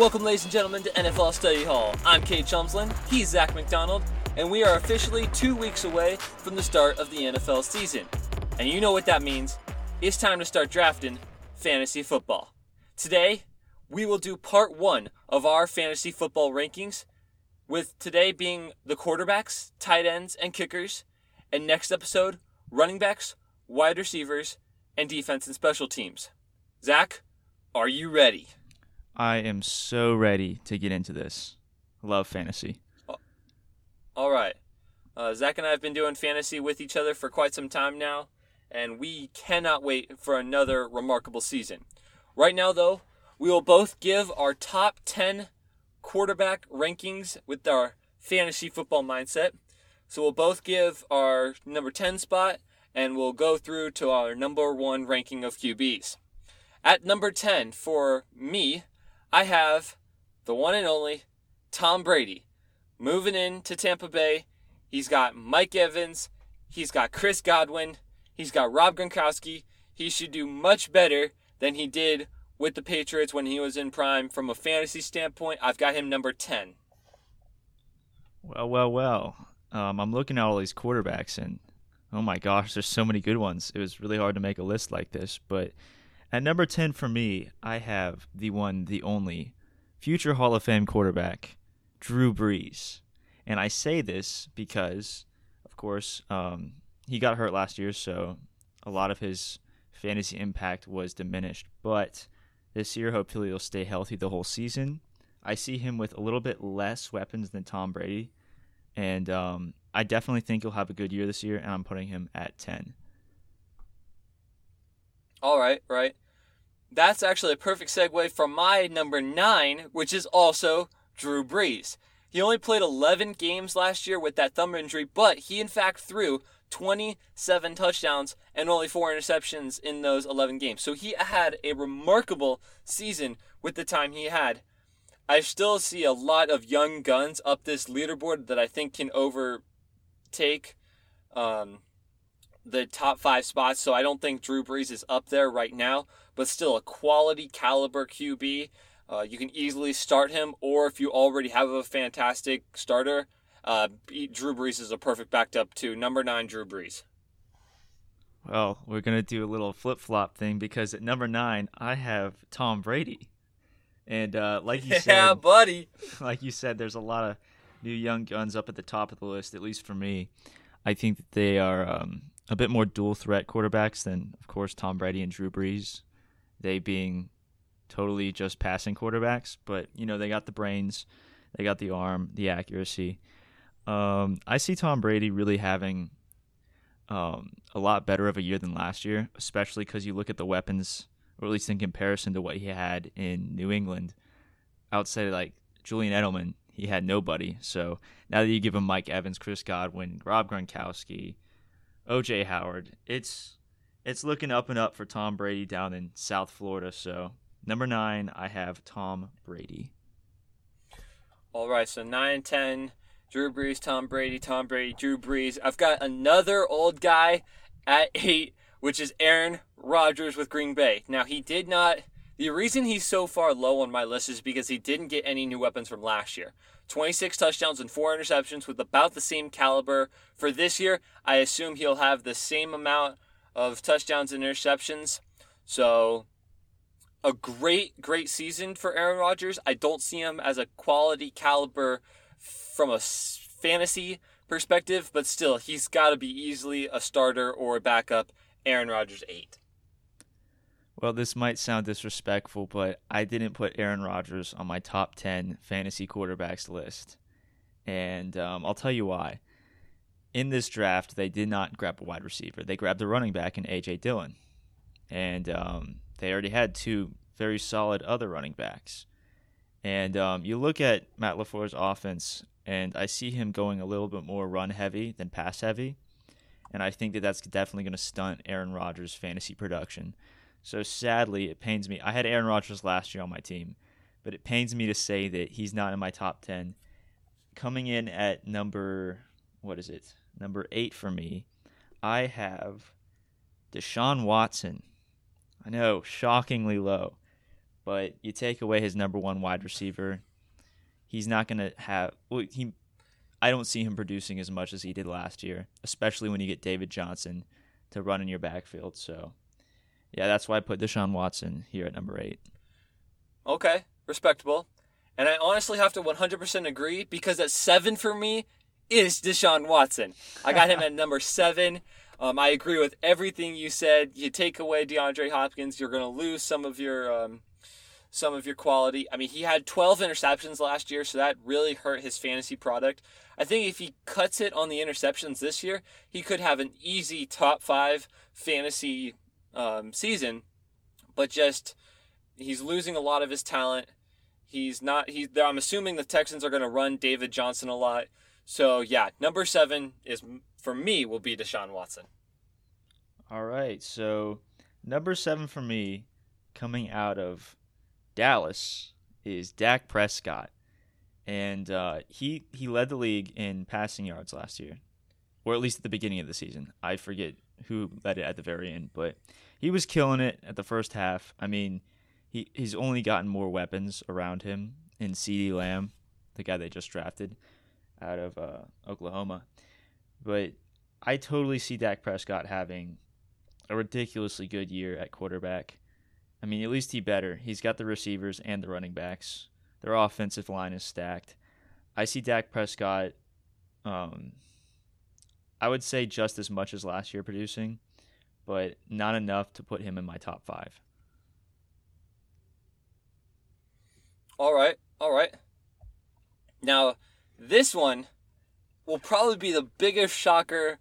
Welcome, ladies and gentlemen, to NFL Study Hall. I'm Kate Chumsland, he's Zach McDonald, and we are officially two weeks away from the start of the NFL season. And you know what that means. It's time to start drafting fantasy football. Today, we will do part one of our fantasy football rankings, with today being the quarterbacks, tight ends, and kickers, and next episode, running backs, wide receivers, and defense and special teams. Zach, are you ready? I am so ready to get into this. Love fantasy. All right. Uh, Zach and I have been doing fantasy with each other for quite some time now, and we cannot wait for another remarkable season. Right now, though, we will both give our top 10 quarterback rankings with our fantasy football mindset. So we'll both give our number 10 spot, and we'll go through to our number one ranking of QBs. At number 10 for me, I have the one and only Tom Brady moving in to Tampa Bay. He's got Mike Evans, he's got Chris Godwin, he's got Rob Gronkowski. He should do much better than he did with the Patriots when he was in prime. From a fantasy standpoint, I've got him number 10. Well, well, well. Um, I'm looking at all these quarterbacks, and oh my gosh, there's so many good ones. It was really hard to make a list like this, but at number 10 for me, I have the one, the only future Hall of Fame quarterback, Drew Brees. And I say this because, of course, um, he got hurt last year, so a lot of his fantasy impact was diminished. But this year, hopefully, he'll stay healthy the whole season. I see him with a little bit less weapons than Tom Brady. And um, I definitely think he'll have a good year this year, and I'm putting him at 10. All right, right. That's actually a perfect segue from my number nine, which is also Drew Brees. He only played 11 games last year with that thumb injury, but he in fact threw 27 touchdowns and only four interceptions in those 11 games. So he had a remarkable season with the time he had. I still see a lot of young guns up this leaderboard that I think can overtake um, the top five spots. So I don't think Drew Brees is up there right now, but still a quality caliber QB. Uh, you can easily start him, or if you already have a fantastic starter, uh, Drew Brees is a perfect backup to number nine Drew Brees. Well, we're gonna do a little flip flop thing because at number nine I have Tom Brady, and uh, like you yeah, said, yeah, buddy. like you said, there's a lot of new young guns up at the top of the list. At least for me, I think that they are um, a bit more dual threat quarterbacks than, of course, Tom Brady and Drew Brees. They being totally just passing quarterbacks, but you know they got the brains, they got the arm, the accuracy. Um, I see Tom Brady really having um, a lot better of a year than last year, especially because you look at the weapons, or at least in comparison to what he had in New England. Outside of like Julian Edelman, he had nobody. So now that you give him Mike Evans, Chris Godwin, Rob Gronkowski, OJ Howard, it's it's looking up and up for Tom Brady down in South Florida. So number nine, I have Tom Brady. All right, so nine, ten, Drew Brees, Tom Brady, Tom Brady, Drew Brees. I've got another old guy at eight, which is Aaron Rodgers with Green Bay. Now he did not. The reason he's so far low on my list is because he didn't get any new weapons from last year. 26 touchdowns and four interceptions with about the same caliber for this year. I assume he'll have the same amount of touchdowns and interceptions. So a great, great season for Aaron Rodgers. I don't see him as a quality caliber from a fantasy perspective, but still, he's got to be easily a starter or a backup. Aaron Rodgers, eight. Well, this might sound disrespectful, but I didn't put Aaron Rodgers on my top 10 fantasy quarterbacks list. And um, I'll tell you why. In this draft, they did not grab a wide receiver. They grabbed a running back in A.J. Dillon. And um, they already had two very solid other running backs. And um, you look at Matt LaFleur's offense, and I see him going a little bit more run heavy than pass heavy. And I think that that's definitely going to stunt Aaron Rodgers' fantasy production. So sadly, it pains me. I had Aaron Rodgers last year on my team, but it pains me to say that he's not in my top 10. Coming in at number, what is it? Number eight for me, I have Deshaun Watson. I know, shockingly low, but you take away his number one wide receiver, he's not going to have. Well, he, I don't see him producing as much as he did last year, especially when you get David Johnson to run in your backfield. So, yeah, that's why I put Deshaun Watson here at number eight. Okay, respectable. And I honestly have to 100% agree because at seven for me is Deshaun Watson. I got him at number seven. Um, I agree with everything you said. You take away DeAndre Hopkins, you're going to lose some of your um, some of your quality. I mean, he had 12 interceptions last year, so that really hurt his fantasy product. I think if he cuts it on the interceptions this year, he could have an easy top five fantasy um, season. But just he's losing a lot of his talent. He's not. He's. I'm assuming the Texans are going to run David Johnson a lot. So yeah, number seven is for me will be Deshaun Watson. All right, so number seven for me, coming out of Dallas, is Dak Prescott, and uh, he he led the league in passing yards last year, or at least at the beginning of the season. I forget who led it at the very end, but he was killing it at the first half. I mean, he he's only gotten more weapons around him in CeeDee Lamb, the guy they just drafted out of uh, Oklahoma. But I totally see Dak Prescott having a ridiculously good year at quarterback. I mean, at least he better. He's got the receivers and the running backs. Their offensive line is stacked. I see Dak Prescott, um, I would say just as much as last year producing, but not enough to put him in my top five. All right, all right. Now, this one will probably be the biggest shocker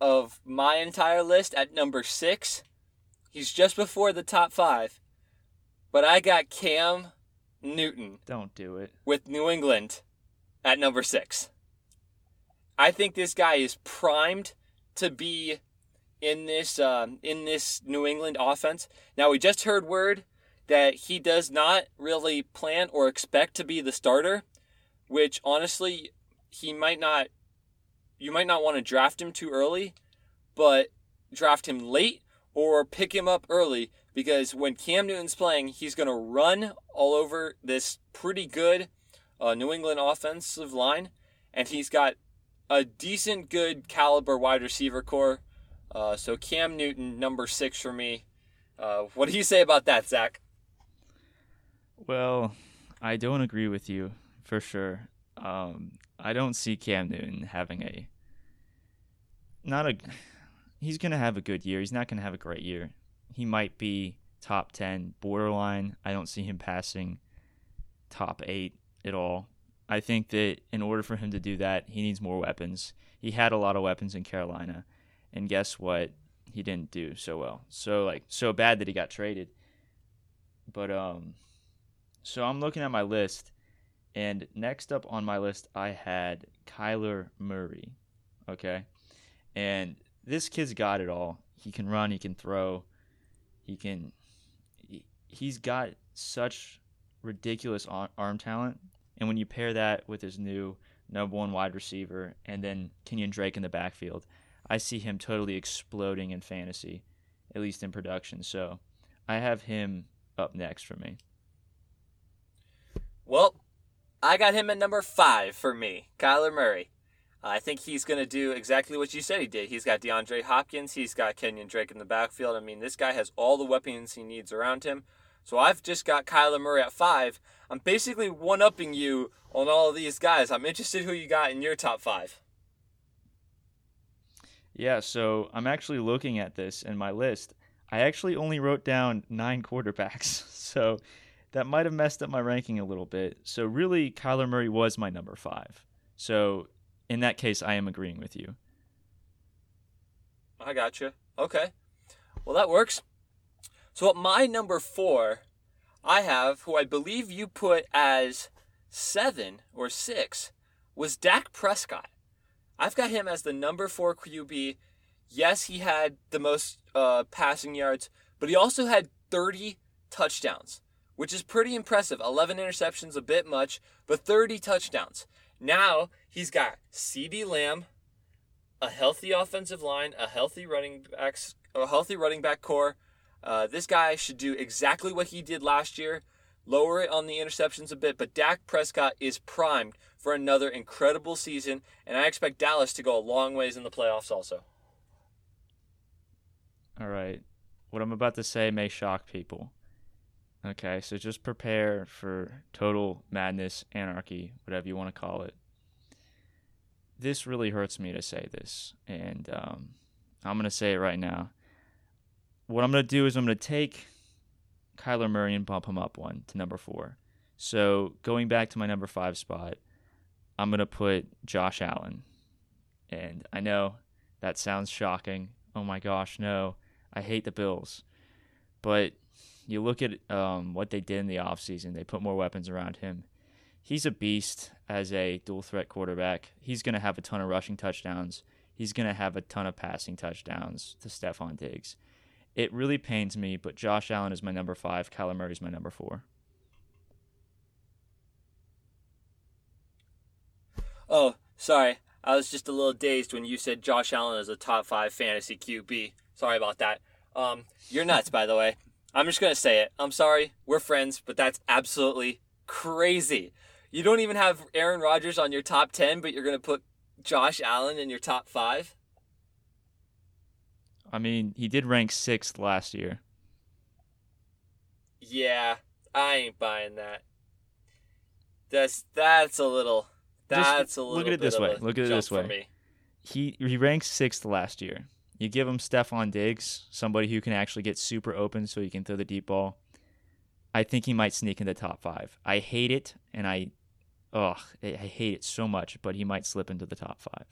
of my entire list at number six. He's just before the top five. But I got Cam Newton. Don't do it. With New England at number six. I think this guy is primed to be in this uh, in this New England offense. Now we just heard word that he does not really plan or expect to be the starter, which honestly he might not you might not want to draft him too early, but draft him late or pick him up early because when Cam Newton's playing, he's going to run all over this pretty good uh, New England offensive line, and he's got a decent, good caliber wide receiver corps. Uh, so Cam Newton, number six for me. Uh, what do you say about that, Zach? Well, I don't agree with you for sure. Um, I don't see Cam Newton having a not a he's going to have a good year. He's not going to have a great year. He might be top 10 borderline. I don't see him passing top 8 at all. I think that in order for him to do that, he needs more weapons. He had a lot of weapons in Carolina, and guess what? He didn't do so well. So like so bad that he got traded. But um so I'm looking at my list and next up on my list I had Kyler Murray. Okay? And this kid's got it all. He can run, he can throw, he can. He's got such ridiculous arm talent. And when you pair that with his new number one wide receiver and then Kenyan Drake in the backfield, I see him totally exploding in fantasy, at least in production. So I have him up next for me. Well, I got him at number five for me, Kyler Murray. I think he's going to do exactly what you said he did. He's got DeAndre Hopkins. He's got Kenyan Drake in the backfield. I mean, this guy has all the weapons he needs around him. So I've just got Kyler Murray at five. I'm basically one upping you on all of these guys. I'm interested who you got in your top five. Yeah, so I'm actually looking at this in my list. I actually only wrote down nine quarterbacks. So that might have messed up my ranking a little bit. So really, Kyler Murray was my number five. So in that case, I am agreeing with you. I got you. Okay. Well, that works. So at my number four, I have who I believe you put as seven or six was Dak Prescott. I've got him as the number four QB. Yes, he had the most uh, passing yards, but he also had 30 touchdowns, which is pretty impressive. 11 interceptions, a bit much, but 30 touchdowns. Now he's got CeeDee Lamb, a healthy offensive line, a healthy running backs, a healthy running back corps. Uh, this guy should do exactly what he did last year, lower it on the interceptions a bit, but Dak Prescott is primed for another incredible season, and I expect Dallas to go a long ways in the playoffs also. All right. What I'm about to say may shock people. Okay, so just prepare for total madness, anarchy, whatever you want to call it. This really hurts me to say this, and um, I'm going to say it right now. What I'm going to do is I'm going to take Kyler Murray and bump him up one to number four. So going back to my number five spot, I'm going to put Josh Allen. And I know that sounds shocking. Oh my gosh, no. I hate the Bills. But you look at um, what they did in the offseason, they put more weapons around him. He's a beast as a dual threat quarterback. He's going to have a ton of rushing touchdowns. He's going to have a ton of passing touchdowns to Stefon Diggs. It really pains me, but Josh Allen is my number five. Kyler Murray is my number four. Oh, sorry. I was just a little dazed when you said Josh Allen is a top five fantasy QB. Sorry about that. Um, you're nuts, by the way. I'm just gonna say it. I'm sorry. We're friends, but that's absolutely crazy. You don't even have Aaron Rodgers on your top ten, but you're gonna put Josh Allen in your top five. I mean, he did rank sixth last year. Yeah, I ain't buying that. That's that's a little. That's Just a little. look at it this way. Look at it this way. He he ranked sixth last year. You give him Stefon Diggs, somebody who can actually get super open so he can throw the deep ball. I think he might sneak in the top five. I hate it, and I, ugh, I hate it so much. But he might slip into the top five.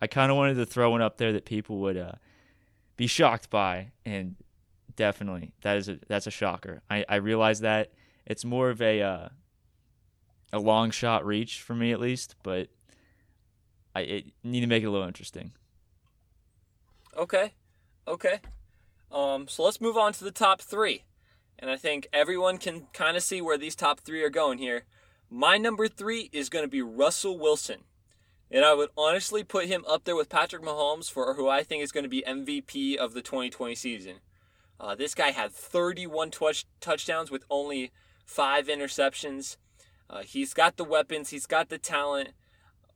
I kind of wanted to throw one up there that people would uh, be shocked by, and definitely that is a that's a shocker. I I realize that it's more of a uh, a long shot reach for me at least, but I it, need to make it a little interesting. Okay, okay. Um, so let's move on to the top three, and I think everyone can kind of see where these top three are going here. My number three is going to be Russell Wilson. And I would honestly put him up there with Patrick Mahomes for who I think is going to be MVP of the 2020 season. Uh, this guy had 31 touch- touchdowns with only five interceptions. Uh, he's got the weapons, he's got the talent.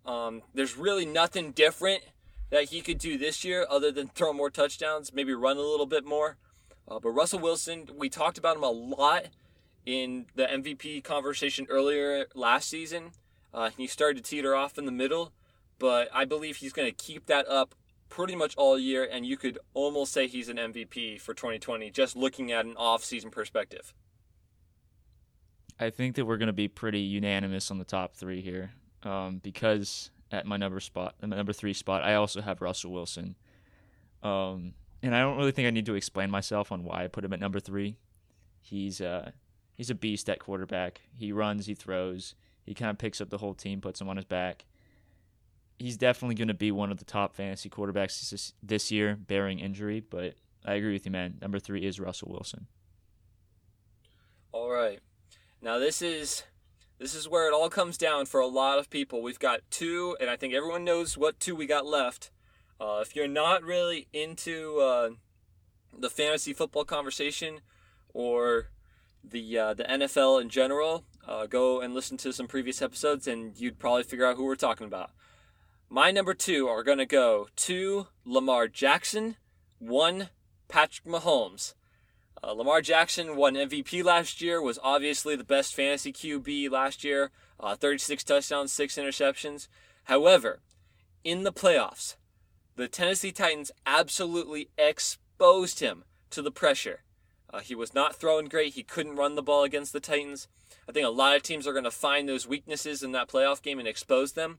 Um, there's really nothing different that he could do this year other than throw more touchdowns, maybe run a little bit more. Uh, but Russell Wilson, we talked about him a lot in the MVP conversation earlier last season. Uh, he started to teeter off in the middle, but I believe he's going to keep that up pretty much all year, and you could almost say he's an MVP for 2020 just looking at an off-season perspective. I think that we're going to be pretty unanimous on the top three here, um, because at my number spot, my number three spot, I also have Russell Wilson, um, and I don't really think I need to explain myself on why I put him at number three. He's uh, he's a beast at quarterback. He runs, he throws, he kind of picks up the whole team, puts them on his back. He's definitely going to be one of the top fantasy quarterbacks this, this year, bearing injury. But I agree with you, man. Number three is Russell Wilson. All right. Now this is this is where it all comes down for a lot of people. We've got two, and I think everyone knows what two we got left. Uh, if you're not really into uh, the fantasy football conversation or the uh, the NFL in general, uh, go and listen to some previous episodes, and you'd probably figure out who we're talking about. My number two are going to go to Lamar Jackson, one Patrick Mahomes. Uh, Lamar Jackson won MVP last year, was obviously the best fantasy QB last year, uh, 36 touchdowns, 6 interceptions. However, in the playoffs, the Tennessee Titans absolutely exposed him to the pressure. Uh, he was not throwing great. He couldn't run the ball against the Titans. I think a lot of teams are going to find those weaknesses in that playoff game and expose them.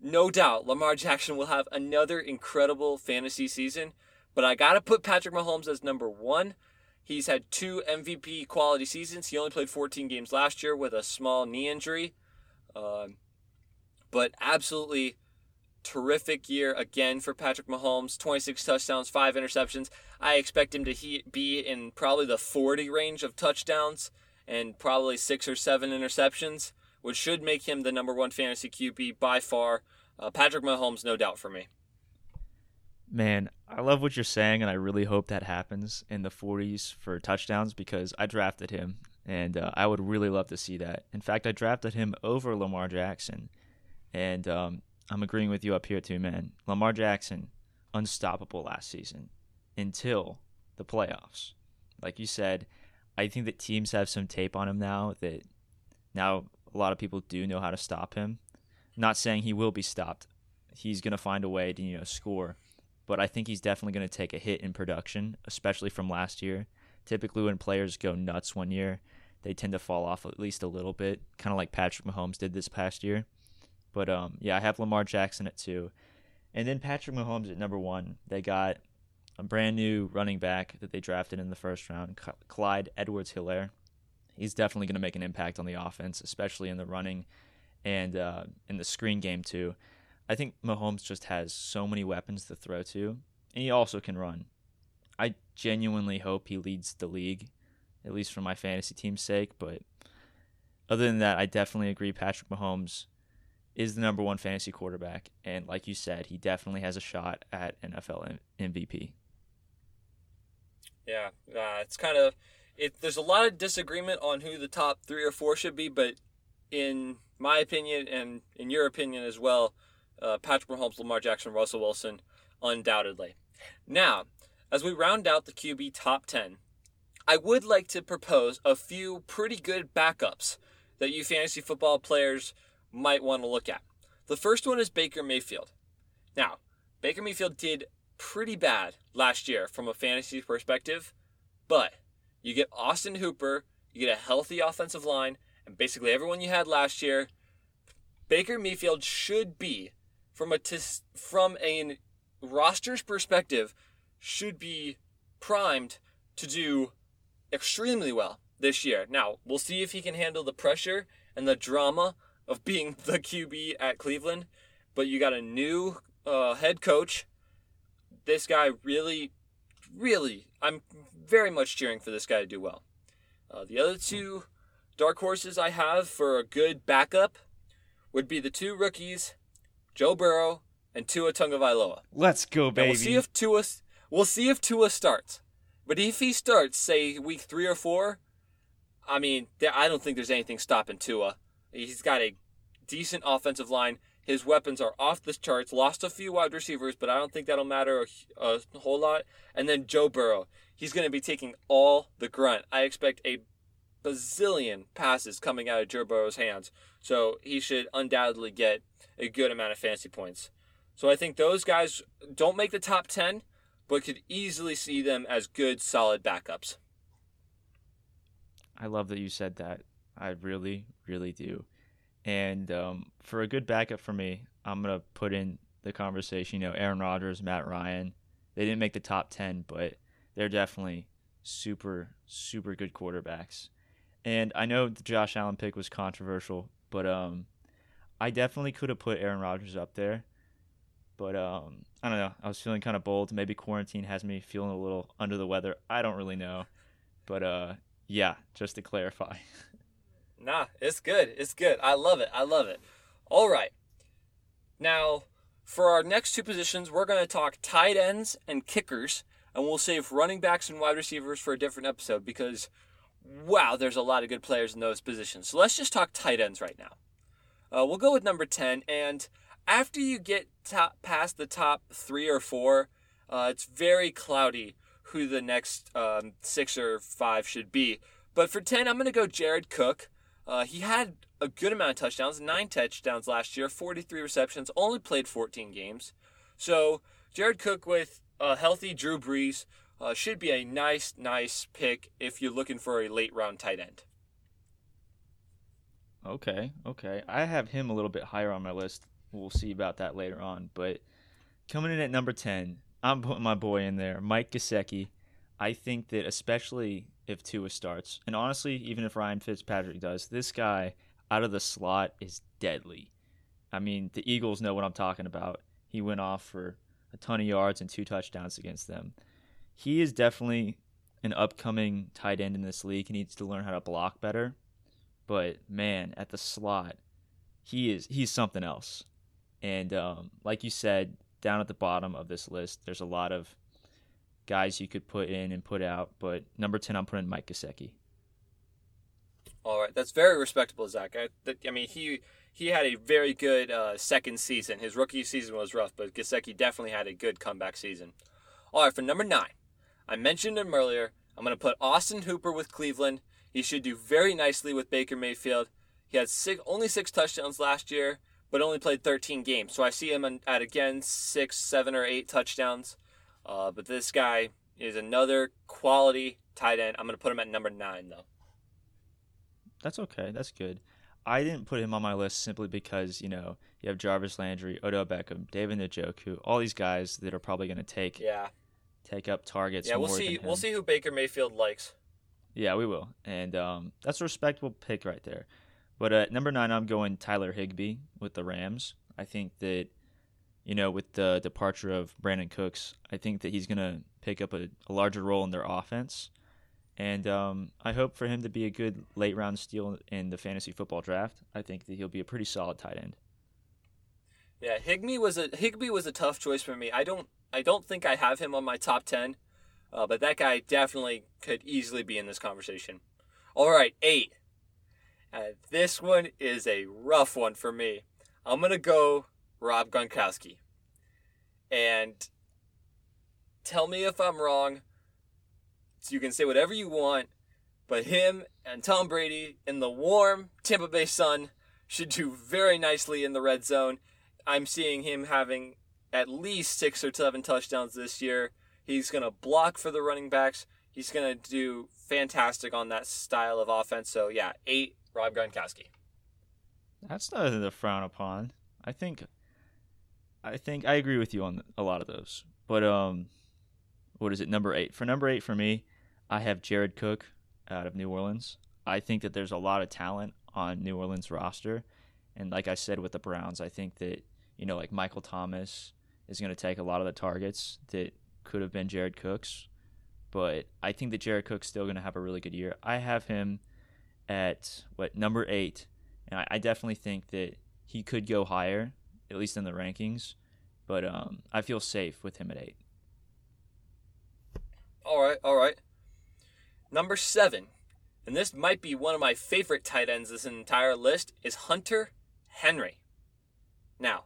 No doubt, Lamar Jackson will have another incredible fantasy season, but I got to put Patrick Mahomes as number one He's had two MVP quality seasons. He only played 14 games last year with a small knee injury. Um, but absolutely terrific year again for Patrick Mahomes 26 touchdowns, 5 interceptions. I expect him to he- be in probably the 40 range of touchdowns and probably 6 or 7 interceptions, which should make him the number one fantasy QB by far. Uh, Patrick Mahomes, no doubt for me. Man, I love what you're saying, and I really hope that happens in the 40s for touchdowns because I drafted him and uh, I would really love to see that. In fact, I drafted him over Lamar Jackson, and um, I'm agreeing with you up here too, man. Lamar Jackson, unstoppable last season until the playoffs. Like you said, I think that teams have some tape on him now that now a lot of people do know how to stop him. Not saying he will be stopped. He's going to find a way to you know score, but I think he's definitely going to take a hit in production, especially from last year. Typically, when players go nuts one year, they tend to fall off at least a little bit, kind of like Patrick Mahomes did this past year. But um, yeah, I have Lamar Jackson at two, and then Patrick Mahomes at number one. They got a brand new running back that they drafted in the first round, Clyde Edwards Helaire. He's definitely going to make an impact on the offense, especially in the running and uh, in the screen game, too. I think Mahomes just has so many weapons to throw to, and he also can run. I genuinely hope he leads the league, at least for my fantasy team's sake. But other than that, I definitely agree Patrick Mahomes is the number one fantasy quarterback. And like you said, he definitely has a shot at NFL MVP. Yeah, uh, it's kind of it. There's a lot of disagreement on who the top three or four should be, but in my opinion and in your opinion as well, uh, Patrick Mahomes, Lamar Jackson, Russell Wilson, undoubtedly. Now, as we round out the QB top ten, I would like to propose a few pretty good backups that you fantasy football players might want to look at. The first one is Baker Mayfield. Now, Baker Mayfield did pretty bad last year from a fantasy perspective, but you get Austin Hooper, you get a healthy offensive line, and basically everyone you had last year. Baker Mayfield should be, from a tis, from a roster's perspective, should be primed to do extremely well this year. Now we'll see if he can handle the pressure and the drama of being the QB at Cleveland. But you got a new uh, head coach this guy really, really, I'm very much cheering for this guy to do well. Uh, the other two dark horses I have for a good backup would be the two rookies, Joe Burrow and Tua Tagovailoa. Let's go, baby. Now we'll see if Tua. We'll see if Tua starts. But if he starts, say week three or four, I mean, I don't think there's anything stopping Tua. He's got a decent offensive line. His weapons are off the charts. Lost a few wide receivers, but I don't think that'll matter a, a whole lot. And then Joe Burrow. He's going to be taking all the grunt. I expect a bazillion passes coming out of Joe Burrow's hands. So he should undoubtedly get a good amount of fantasy points. So I think those guys don't make the top 10, but could easily see them as good, solid backups. I love that you said that. I really, really do. And um, for a good backup for me, I'm gonna put in the conversation. You know, Aaron Rodgers, Matt Ryan. They didn't make the top ten, but they're definitely super, super good quarterbacks. And I know the Josh Allen pick was controversial, but um, I definitely could have put Aaron Rodgers up there. But um, I don't know. I was feeling kind of bold. Maybe quarantine has me feeling a little under the weather. I don't really know. But uh, yeah, just to clarify. Nah, it's good. It's good. I love it. I love it. All right. Now, for our next two positions, we're going to talk tight ends and kickers, and we'll save running backs and wide receivers for a different episode because, wow, there's a lot of good players in those positions. So let's just talk tight ends right now. Uh, we'll go with number 10, and after you get top, past the top three or four, uh, it's very cloudy who the next um, six or five should be. But for 10, I'm going to go Jared Cook. Uh, he had a good amount of touchdowns, nine touchdowns last year, 43 receptions, only played 14 games. So Jared Cook with a healthy Drew Brees uh, should be a nice, nice pick if you're looking for a late round tight end. Okay, okay. I have him a little bit higher on my list. We'll see about that later on. But coming in at number 10, I'm putting my boy in there, Mike Gesicki. I think that especially if Tua starts. And honestly, even if Ryan Fitzpatrick does, this guy out of the slot is deadly. I mean, the Eagles know what I'm talking about. He went off for a ton of yards and two touchdowns against them. He is definitely an upcoming tight end in this league. He needs to learn how to block better. But man, at the slot, he is he's something else. And um, like you said, down at the bottom of this list, there's a lot of guys you could put in and put out, but number 10, I'm putting Mike Gesicki. All right, that's very respectable, Zach. I, I mean, he he had a very good uh, second season. His rookie season was rough, but Gesicki definitely had a good comeback season. All right, for number nine, I mentioned him earlier. I'm going to put Austin Hooper with Cleveland. He should do very nicely with Baker Mayfield. He had six, only six touchdowns last year, but only played 13 games. So I see him at again six, seven, or eight touchdowns. Uh, but this guy is another quality tight end. I'm going to put him at number nine, though. That's okay. That's good. I didn't put him on my list simply because, you know, you have Jarvis Landry, Odell Beckham, David Njoku, all these guys that are probably going to take yeah take up targets. Yeah, we'll see. We'll see who Baker Mayfield likes. Yeah, we will, and um, that's a respectable pick right there. But at number nine, I'm going Tyler Higbee with the Rams. I think that, you know, with the departure of Brandin Cooks, I think that he's going to pick up a, a, larger role in their offense. And um, I hope for him to be a good late round steal in the fantasy football draft. I think that he'll be a pretty solid tight end. Yeah, Higbee was a Higbee was a tough choice for me. I don't I don't think I have him on my top ten, uh, but that guy definitely could easily be in this conversation. All right, eight. Uh, this one is a rough one for me. I'm gonna go Rob Gronkowski, and tell me if I'm wrong. So you can say whatever you want, but him and Tom Brady in the warm Tampa Bay sun should do very nicely in the red zone. I'm seeing him having at least six or seven touchdowns this year. He's going to block for the running backs. He's going to do fantastic on that style of offense. So, yeah, eight, Rob Gronkowski. That's nothing to frown upon. I think, I think I agree with you on a lot of those. But um, what is it? Number eight for number eight for me, I have Jared Cook out of New Orleans. I think that there's a lot of talent on New Orleans roster, and like I said with the Browns, I think that you know like Michael Thomas, is going to take a lot of the targets that could have been Jared Cook's. But I think that Jared Cook's still going to have a really good year. I have him at what number eight, and I, I definitely think that he could go higher, at least in the rankings. But um, I feel safe with him at eight. All right, all right. Number seven, and this might be one of my favorite tight ends this entire list, is Hunter Henry. Now,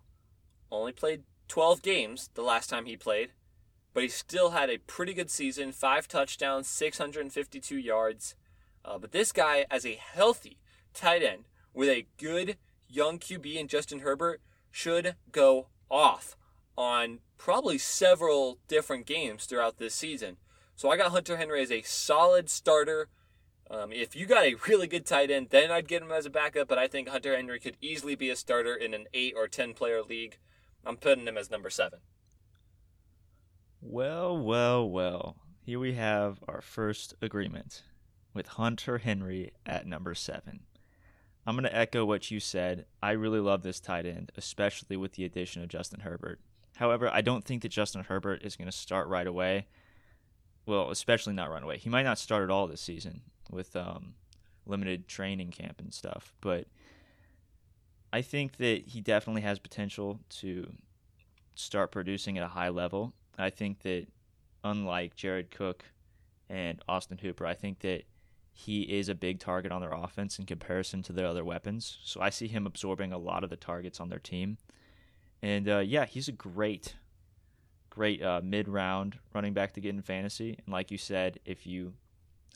only played 12 games the last time he played, but he still had a pretty good season five touchdowns, 652 yards. Uh, but this guy, as a healthy tight end with a good young QB in Justin Herbert, should go off on probably several different games throughout this season. So I got Hunter Henry as a solid starter. Um, if you got a really good tight end, then I'd get him as a backup, but I think Hunter Henry could easily be a starter in an 8 or 10 player league. I'm putting him as number seven. Well, well, well. Here we have our first agreement with Hunter Henry at number seven. I'm going to echo what you said. I really love this tight end, especially with the addition of Justin Herbert. However, I don't think that Justin Herbert is going to start right away. Well, especially not right away. He might not start at all this season with um, limited training camp and stuff. But I think that he definitely has potential to start producing at a high level. I think that unlike Jared Cook and Austin Hooper, I think that he is a big target on their offense in comparison to their other weapons. So I see him absorbing a lot of the targets on their team. And uh, yeah, he's a great, great uh, mid-round running back to get in fantasy. And like you said, if you,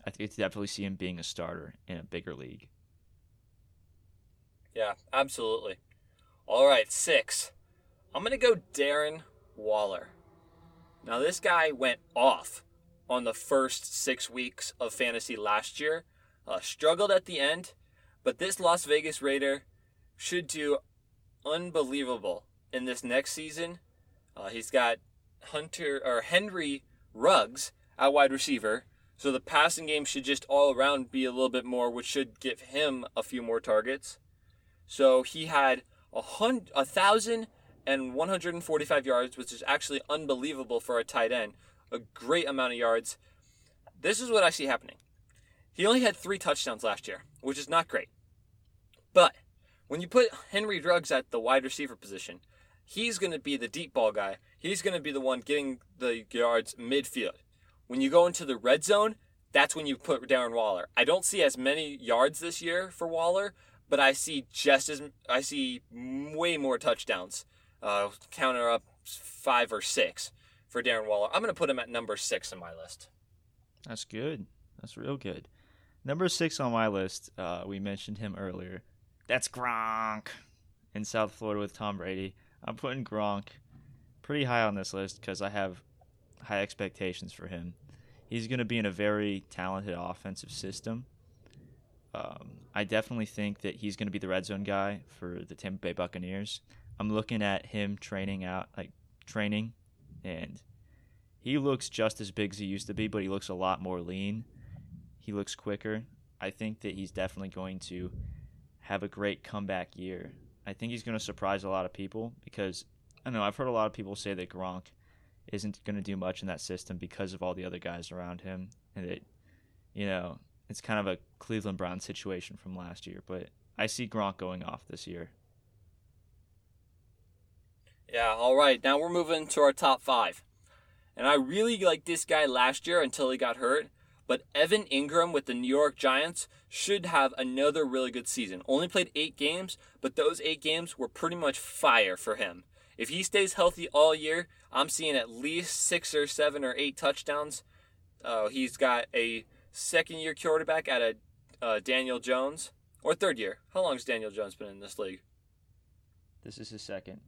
I think definitely see him being a starter in a bigger league. Yeah, absolutely. All right, six. I'm going to go Darren Waller. Now, this guy went off on the first six weeks of fantasy last year, uh, struggled at the end, but this Las Vegas Raider should do unbelievable in this next season. Uh, he's got Hunter or Henry Ruggs at wide receiver, so the passing game should just all around be a little bit more, which should give him a few more targets. So he had a hundred, a thousand and 145 yards, which is actually unbelievable for a tight end. A great amount of yards. This is what I see happening. He only had three touchdowns last year, which is not great. But when you put Henry Ruggs at the wide receiver position, he's going to be the deep ball guy. He's going to be the one getting the yards midfield. When you go into the red zone, that's when you put Darren Waller. I don't see as many yards this year for Waller, but I see just as I see way more touchdowns. Uh, counter up five or six for Darren Waller. I'm going to put him at number six on my list. That's good. That's real good. Number six on my list, uh, we mentioned him earlier. That's Gronk in South Florida with Tom Brady. I'm putting Gronk pretty high on this list because I have high expectations for him. He's going to be in a very talented offensive system. Um, I definitely think that he's going to be the red zone guy for the Tampa Bay Buccaneers. I'm looking at him training out, like training, and he looks just as big as he used to be, but he looks a lot more lean. He looks quicker. I think that he's definitely going to have a great comeback year. I think he's going to surprise a lot of people because I know I've heard a lot of people say that Gronk isn't going to do much in that system because of all the other guys around him, and that you know it's kind of a Cleveland Brown situation from last year. But I see Gronk going off this year. Yeah, all right. Now we're moving to our top five. And I really liked this guy last year until he got hurt. But Evan Engram with the New York Giants should have another really good season. Only played eight games, but those eight games were pretty much fire for him. If he stays healthy all year, I'm seeing at least six or seven or eight touchdowns. Uh, he's got a second year quarterback at a uh, Daniel Jones or third year. How long has Daniel Jones been in this league? This is his second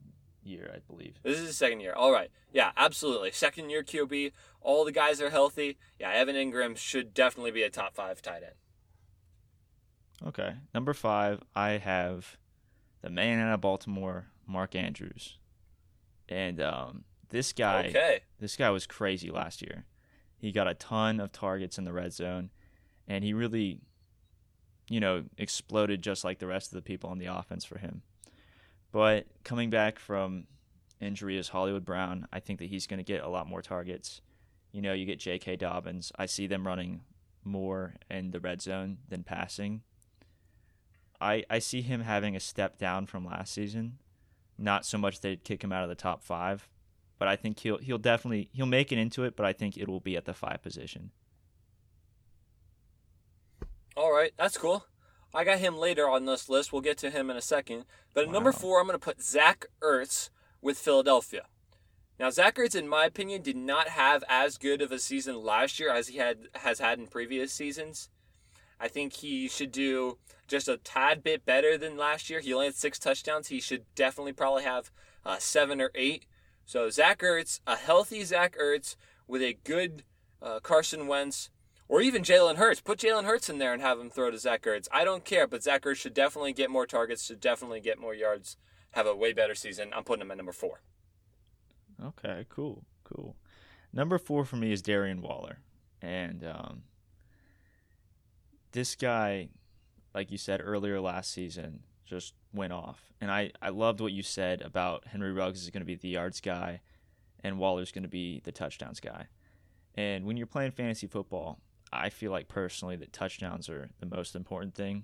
year, I believe. This is his second year. All right. Yeah, absolutely. Second year QB. All the guys are healthy. Yeah, Evan Engram should definitely be a top five tight end. Okay. Number five, I have the man out of Baltimore, Mark Andrews. And um, this guy Okay. this guy was crazy last year. He got a ton of targets in the red zone, and he really, you know, exploded just like the rest of the people on the offense for him. But coming back from injury is Hollywood Brown. I think that he's going to get a lot more targets. You know, you get J.K. Dobbins. I see them running more in the red zone than passing. I I see him having a step down from last season. Not so much they'd kick him out of the top five, but I think he'll he'll definitely he'll make it into it. But I think it will be at the five position. All right. That's cool. I got him later on this list. We'll get to him in a second. But at number four, I'm going to put Zach Ertz with Philadelphia. Now, Zach Ertz, in my opinion, did not have as good of a season last year as he had has had in previous seasons. I think he should do just a tad bit better than last year. He only had six touchdowns. He should definitely probably have uh, seven or eight. So Zach Ertz, a healthy Zach Ertz with a good uh, Carson Wentz, or even Jalen Hurts. Put Jalen Hurts in there and have him throw to Zach Ertz. I don't care, but Zach Ertz should definitely get more targets, should definitely get more yards, have a way better season. I'm putting him at number four. Okay, cool, cool. Number four for me is Darren Waller, and um, this guy, like you said earlier last season, just went off. And I I loved what you said about Henry Ruggs is going to be the yards guy, and Waller's going to be the touchdowns guy. And when you're playing fantasy football, I feel like personally that touchdowns are the most important thing,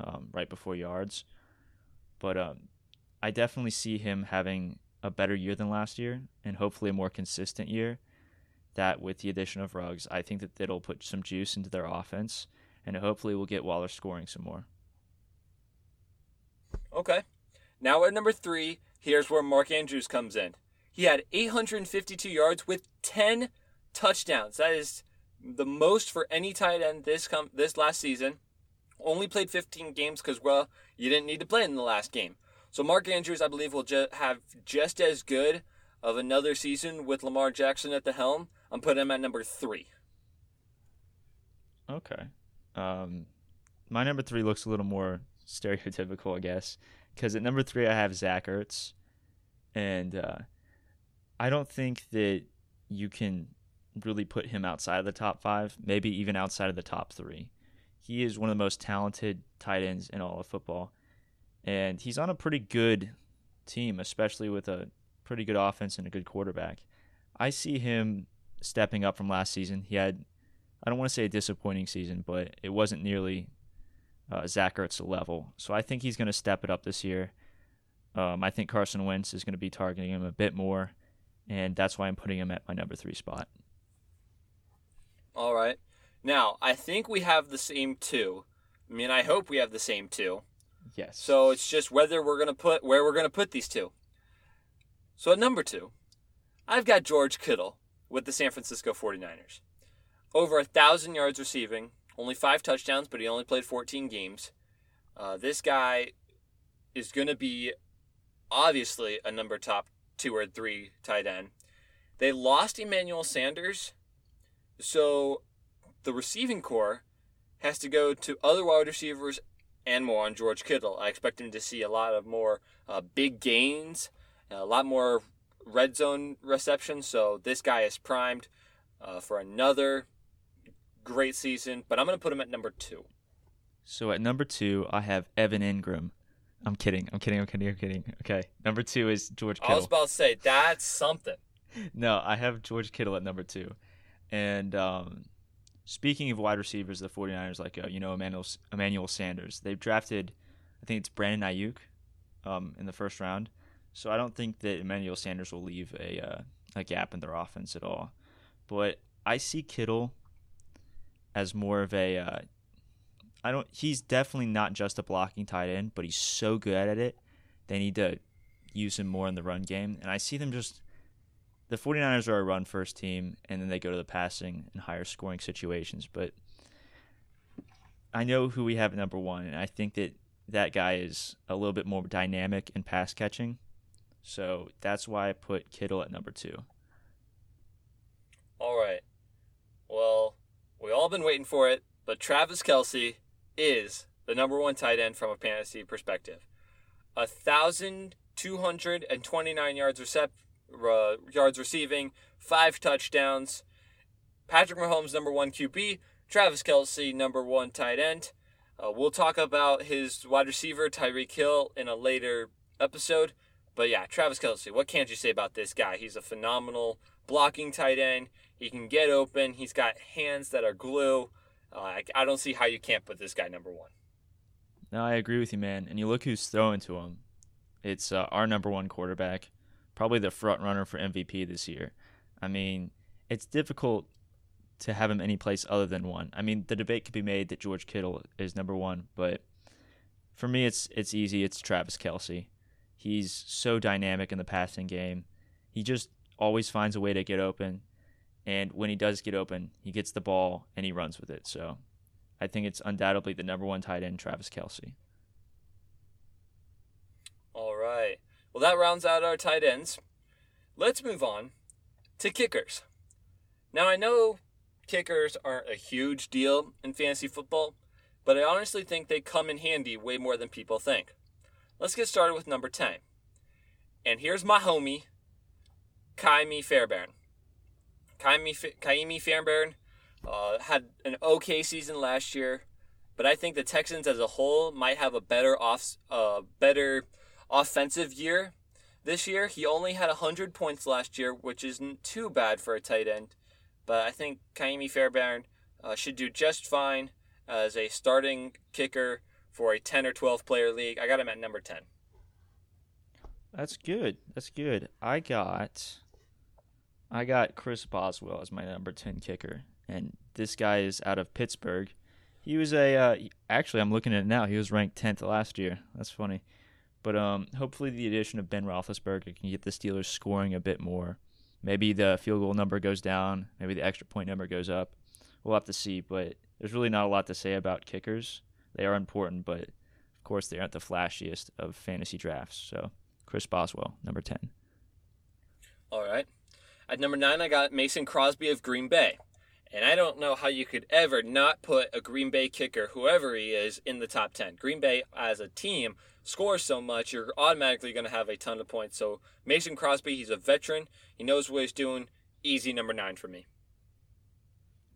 um, right before yards. But um, I definitely see him having a better year than last year and hopefully a more consistent year. That with the addition of Ruggs, I think that it'll put some juice into their offense and hopefully we'll get Waller scoring some more. Okay. Now at number three, here's where Mark Andrews comes in. He had 852 yards with 10 touchdowns. That is the most for any tight end this com- this last season. Only played 15 games because well, you didn't need to play in the last game. So Mark Andrews, I believe, will ju- have just as good of another season with Lamar Jackson at the helm. I'm putting him at number three. Okay. Um, my number three looks a little more stereotypical, I guess, because at number three I have Zach Ertz, and uh, I don't think that you can really put him outside of the top five, maybe even outside of the top three. He is one of the most talented tight ends in all of football, and he's on a pretty good team, especially with a pretty good offense and a good quarterback. I see him stepping up from last season. He had I don't want to say a disappointing season, but it wasn't nearly uh, Zach Ertz level. So I think he's going to step it up this year. Um, I think Carson Wentz is going to be targeting him a bit more, and that's why I'm putting him at my number three spot. All right. Now, I think we have the same two. I mean, I hope we have the same two. Yes. So it's just whether we're going to put where we're going to put these two. So at number 2, I've got George Kittle with the San Francisco 49ers. Over a 1,000 yards receiving, only 5 touchdowns, but he only played 14 games. Uh, this guy is going to be obviously a number top 2 or 3 tight end. They lost Emmanuel Sanders, so the receiving corps has to go to other wide receivers and more on George Kittle. I expect him to see a lot of more uh, big gains, a lot more red zone reception. So this guy is primed uh, for another great season. But I'm going to put him at number two. So at number two, I have Evan Engram. I'm kidding. I'm kidding. I'm kidding. I'm kidding. Okay. Number two is George Kittle. I was about to say that's something. no, I have George Kittle at number two. And um, speaking of wide receivers, the 49ers, like, uh, you know, Emmanuel, Emmanuel Sanders, they've drafted, I think it's Brandon Aiyuk um, in the first round. So I don't think that Emmanuel Sanders will leave a, uh, a gap in their offense at all. But I see Kittle as more of a. Uh, I don't. He's definitely not just a blocking tight end, but he's so good at it. They need to use him more in the run game, and I see them just the 49ers are a run first team and then they go to the passing and higher scoring situations but i know who we have at number one and i think that that guy is a little bit more dynamic in pass catching so that's why i put kittle at number two. All right. Well we all been waiting for it but travis Kelce is the number one tight end from a fantasy perspective. A thousand two hundred and twenty nine yards recept uh, yards receiving, five touchdowns. Patrick Mahomes, number one QB. Travis Kelce, number one tight end. Uh, we'll talk about his wide receiver, Tyreek Hill, in a later episode. But yeah, Travis Kelce, what can't you say about this guy? He's a phenomenal blocking tight end. He can get open. He's got hands that are glue. Uh, I, I don't see how you can't put this guy number one. No, I agree with you, man. And you look who's throwing to him. It's uh, our number one quarterback probably the front runner for MVP this year. I mean, it's difficult to have him any place other than one. I mean, the debate could be made that George Kittle is number one, but for me, it's it's easy. It's Travis Kelce. He's so dynamic in the passing game. He just always finds a way to get open, and when he does get open, he gets the ball and he runs with it. So, I think it's undoubtedly the number one tight end, Travis Kelce. All right. Well, that rounds out our tight ends. Let's move on to kickers. Now, I know kickers aren't a huge deal in fantasy football, but I honestly think they come in handy way more than people think. Let's get started with number 10. And here's my homie, Ka'imi Fairbairn. Ka'imi, Ka'imi Fairbairn uh, had an okay season last year, but I think the Texans as a whole might have a better off, uh, better offensive year this year. He only had 100 points last year, which isn't too bad for a tight end. But I think Ka'imi Fairbairn uh, should do just fine as a starting kicker for a 10 or 12 player league. I got him at number 10. That's good. That's good. I got I got Chris Boswell as my number 10 kicker and this guy is out of Pittsburgh. He was a uh, actually I'm looking at it now. He was ranked 10th last year. That's funny. But um, hopefully, the addition of Ben Roethlisberger can get the Steelers scoring a bit more. Maybe the field goal number goes down. Maybe the extra point number goes up. We'll have to see. But there's really not a lot to say about kickers. They are important, but of course, they aren't the flashiest of fantasy drafts. So, Chris Boswell, number 10. All right. At number nine, I got Mason Crosby of Green Bay. And I don't know how you could ever not put a Green Bay kicker, whoever he is, in the top 10. Green Bay, as a team, scores so much, you're automatically going to have a ton of points. So Mason Crosby, he's a veteran. He knows what he's doing. Easy number nine for me.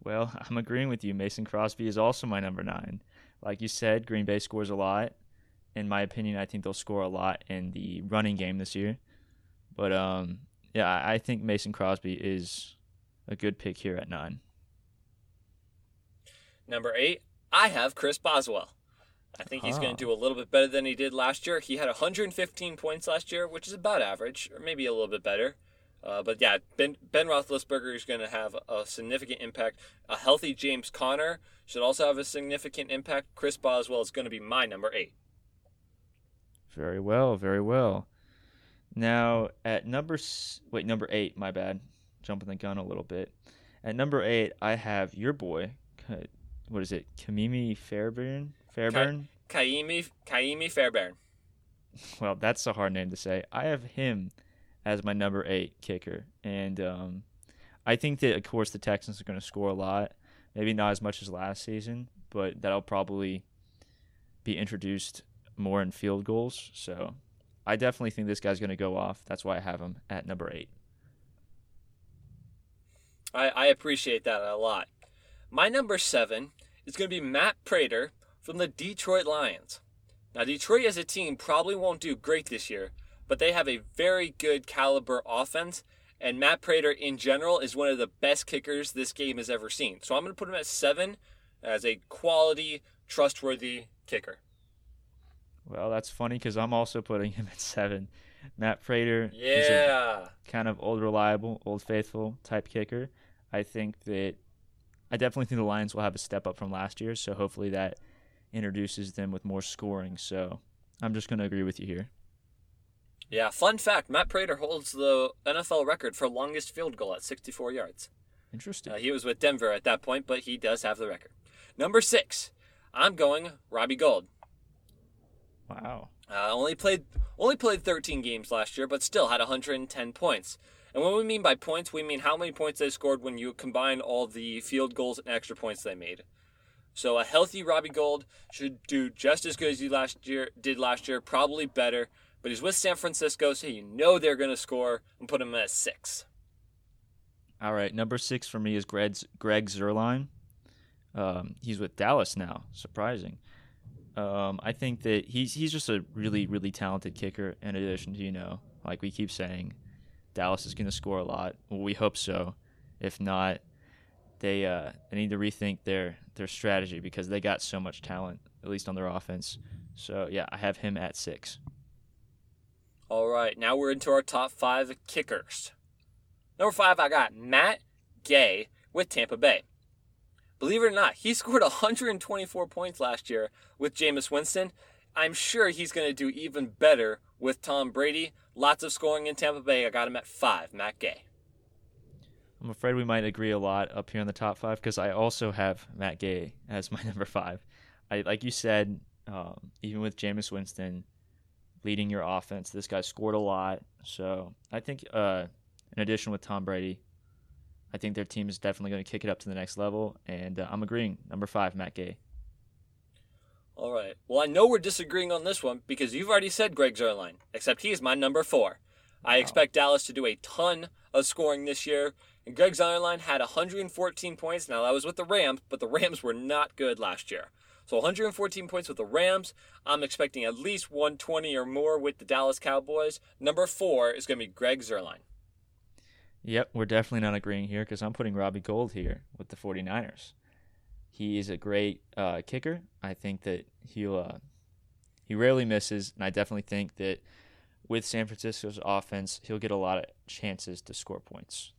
Well, I'm agreeing with you. Mason Crosby is also my number nine. Like you said, Green Bay scores a lot. In my opinion, I think they'll score a lot in the running game this year. But um, yeah, I think Mason Crosby is a good pick here at nine. Number eight, I have Chris Boswell. I think he's going to do a little bit better than he did last year. He had 115 points last year, which is about average, or maybe a little bit better. Uh, but yeah, Ben, ben Roethlisberger is going to have a significant impact. A healthy James Conner should also have a significant impact. Chris Boswell is going to be my number eight. Very well, very well. Now at number wait number eight, my bad, jumping the gun a little bit. At number eight, I have your boy. What is it? Kamimi Fairbairn. Fairbairn. Ka- Kaimi Kaimi Fairbairn. Well, that's a hard name to say. I have him as my number eight kicker, and um, I think that of course the Texans are going to score a lot. Maybe not as much as last season, but that'll probably be introduced more in field goals. So I definitely think this guy's going to go off. That's why I have him at number eight. I, I appreciate that a lot. My number seven is going to be Matt Prater from the Detroit Lions. Now, Detroit as a team probably won't do great this year, but they have a very good caliber offense, and Matt Prater in general is one of the best kickers this game has ever seen. So I'm going to put him at seven as a quality, trustworthy kicker. Well, that's funny because I'm also putting him at seven. Matt Prater, yeah, kind of old reliable, old faithful type kicker. I think that I definitely think the Lions will have a step up from last year, so hopefully that introduces them with more scoring. So I'm just going to agree with you here. Yeah, fun fact Matt Prater holds the NFL record for longest field goal at 64 yards. Interesting. Uh, he was with Denver at that point, but he does have the record. Number six, I'm going Robbie Gould. Wow. Uh, only played only played 13 games last year, but still had 110 points. And what we mean by points, we mean how many points they scored when you combine all the field goals and extra points they made. So a healthy Robbie Gould should do just as good as he last year did last year, probably better. But he's with San Francisco, so you know they're going to score and put him at six. All right, number six for me is Greg Greg Zuerlein. Um, he's with Dallas now. Surprising. Um, I think that he's he's just a really really talented kicker. In addition to you know, like we keep saying, Dallas is going to score a lot. Well, we hope so. If not, they uh, they need to rethink their their strategy because they got so much talent, at least on their offense. So yeah, I have him at six. All right, now we're into our top five kickers. Number five, I got Matt Gay with Tampa Bay. Believe it or not, he scored 124 points last year with Jameis Winston. I'm sure he's going to do even better with Tom Brady. Lots of scoring in Tampa Bay. I got him at five, Matt Gay. I'm afraid we might agree a lot up here in the top five because I also have Matt Gay as my number five. I like you said, um, even with Jameis Winston leading your offense, this guy scored a lot. So I think, uh, in addition with Tom Brady, I think their team is definitely going to kick it up to the next level, and uh, I'm agreeing. Number five, Matt Gay. All right. Well, I know we're disagreeing on this one because you've already said Greg Zuerlein, except he's my number four. I expect Dallas to do a ton of scoring this year. Greg Zuerlein had 114 points. Now, that was with the Rams, but the Rams were not good last year. So 114 points with the Rams. I'm expecting at least 120 or more with the Dallas Cowboys. Number four is going to be Greg Zuerlein. Yep, we're definitely not agreeing here because I'm putting Robbie Gould here with the 49ers. He is a great uh, kicker. I think that he'll uh, he rarely misses, and I definitely think that with San Francisco's offense, he'll get a lot of chances to score points.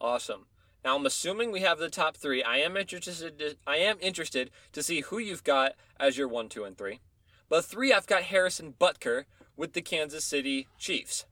Awesome. Now I'm assuming we have the top three. I am interested. To, I am interested to see who you've got as your one, two, and three. But three, I've got Harrison Butker with the Kansas City Chiefs.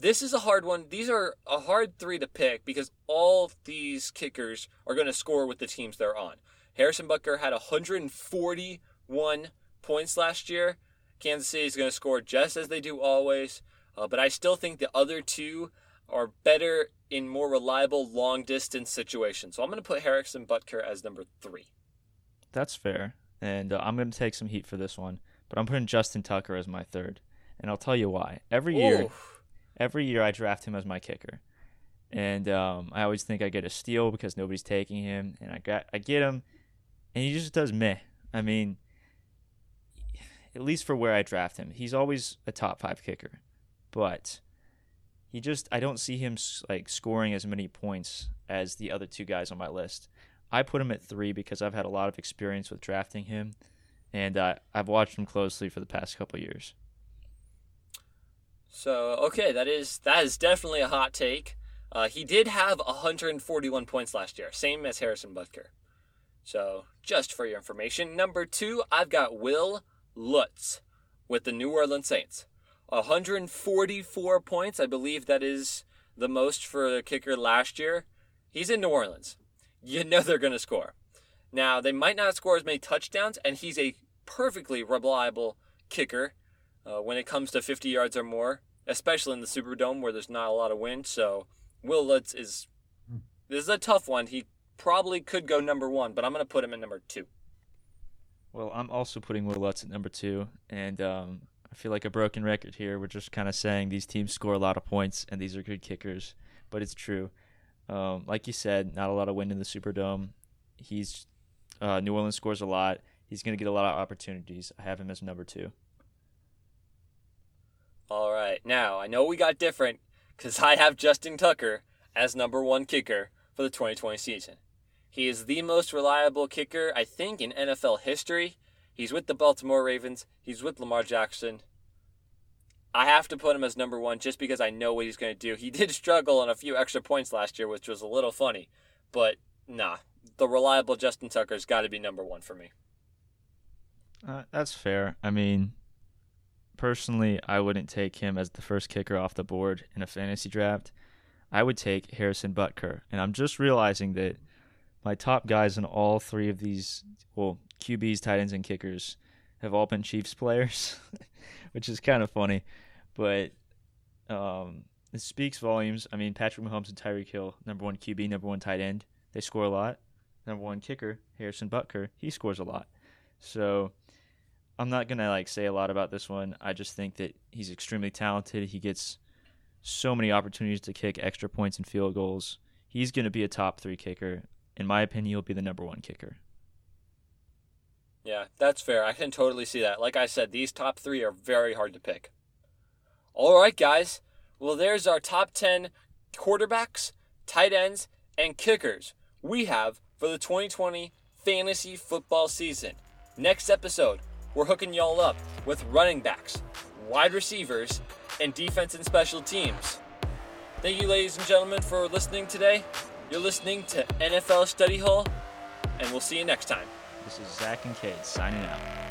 This is a hard one. These are a hard three to pick because all these kickers are going to score with the teams they're on. Harrison Butker had 141 points last year. Kansas City is going to score just as they do always. Uh, but I still think the other two are better in more reliable long distance situations. So I'm going to put Harrison Butker as number three. That's fair. And uh, I'm going to take some heat for this one. But I'm putting Justin Tucker as my third. And I'll tell you why. Every year. Every year I draft him as my kicker, and um, I always think I get a steal because nobody's taking him, and I got I get him, and he just does meh. I mean, at least for where I draft him, he's always a top five kicker, but he just I don't see him like scoring as many points as the other two guys on my list. I put him at three because I've had a lot of experience with drafting him, and uh, I've watched him closely for the past couple years. So okay, that is that is definitely a hot take. Uh, he did have 141 points last year, same as Harrison Butker. So just for your information, number two, I've got Wil Lutz with the New Orleans Saints. 144 points, I believe that is the most for the kicker last year. He's in New Orleans. You know they're going to score. Now, they might not score as many touchdowns, and he's a perfectly reliable kicker uh, when it comes to 50 yards or more, especially in the Superdome where there's not a lot of wind. So, Wil Lutz is this is a tough one. He probably could go number one, but I'm going to put him in number two. Well, I'm also putting Wil Lutz at number two, and um, I feel like a broken record here. We're just kind of saying these teams score a lot of points, and these are good kickers, but it's true. Um, like you said, not a lot of wind in the Superdome. He's uh, New Orleans scores a lot. He's going to get a lot of opportunities. I have him as number two. All right. Now, I know we got different because I have Justin Tucker as number one kicker for the 2020 season. He is the most reliable kicker, I think, in NFL history. He's with the Baltimore Ravens. He's with Lamar Jackson. I have to put him as number one just because I know what he's going to do. He did struggle on a few extra points last year, which was a little funny. But nah, the reliable Justin Tucker's got to be number one for me. Uh, that's fair. I mean, personally, I wouldn't take him as the first kicker off the board in a fantasy draft. I would take Harrison Butker. And I'm just realizing that my top guys in all three of these, well, QBs, tight ends, and kickers have all been Chiefs players, which is kind of funny. But um, it speaks volumes. I mean, Patrick Mahomes and Tyreek Hill, number one QB, number one tight end, they score a lot. Number one kicker, Harrison Butker, he scores a lot. So I'm not gonna like say a lot about this one. I just think that he's extremely talented. He gets so many opportunities to kick extra points and field goals. He's gonna be a top three kicker. In my opinion, he'll be the number one kicker. Yeah, that's fair. I can totally see that. Like I said, these top three are very hard to pick. All right, guys. Well, there's our top 10 quarterbacks, tight ends, and kickers we have for the 2020 fantasy football season. Next episode, we're hooking y'all up with running backs, wide receivers, and defense and special teams. Thank you, ladies and gentlemen, for listening today. You're listening to NFL Study Hall, and we'll see you next time. This is Zach and Kate signing out.